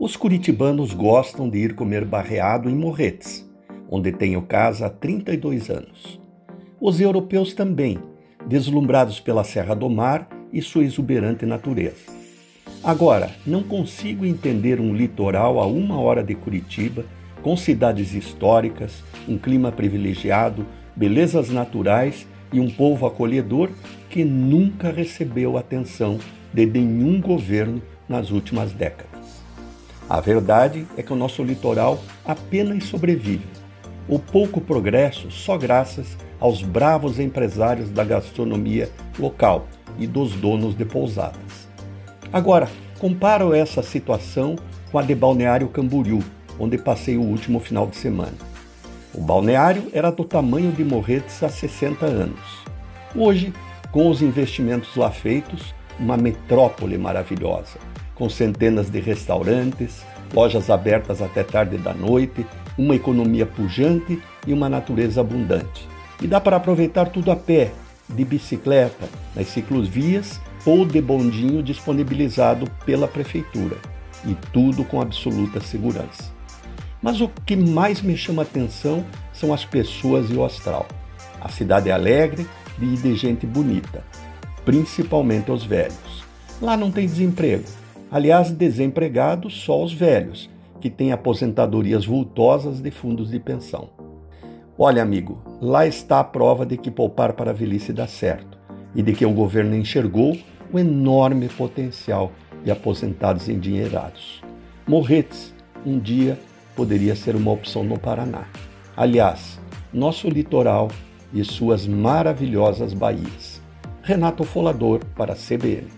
Os curitibanos gostam de ir comer barreado em Morretes, onde tenho casa há 32 anos. Os europeus também, deslumbrados pela Serra do Mar e sua exuberante natureza. Agora, não consigo entender um litoral a uma hora de Curitiba, com cidades históricas, um clima privilegiado, belezas naturais e um povo acolhedor que nunca recebeu atenção de nenhum governo nas últimas décadas. A verdade é que o nosso litoral apenas sobrevive. O pouco progresso só graças aos bravos empresários da gastronomia local e dos donos de pousadas. Agora, comparo essa situação com a de Balneário Camboriú, onde passei o último final de semana. O balneário era do tamanho de Morretes há 60 anos. Hoje, com os investimentos lá feitos, uma metrópole maravilhosa, com centenas de restaurantes, lojas abertas até tarde da noite, uma economia pujante e uma natureza abundante. E dá para aproveitar tudo a pé, de bicicleta, nas ciclovias ou de bondinho disponibilizado pela prefeitura. E tudo com absoluta segurança. Mas o que mais me chama atenção são as pessoas e o astral. A cidade é alegre e de gente bonita, principalmente os velhos. Lá não tem desemprego, Aliás, desempregados só os velhos, que têm aposentadorias vultosas de fundos de pensão. Olha, amigo, lá está a prova de que poupar para a velhice dá certo e de que o governo enxergou o enorme potencial de aposentados endinheirados. Morretes, um dia, poderia ser uma opção no Paraná. Aliás, nosso litoral e suas maravilhosas baías. Renato Folador para a CBN.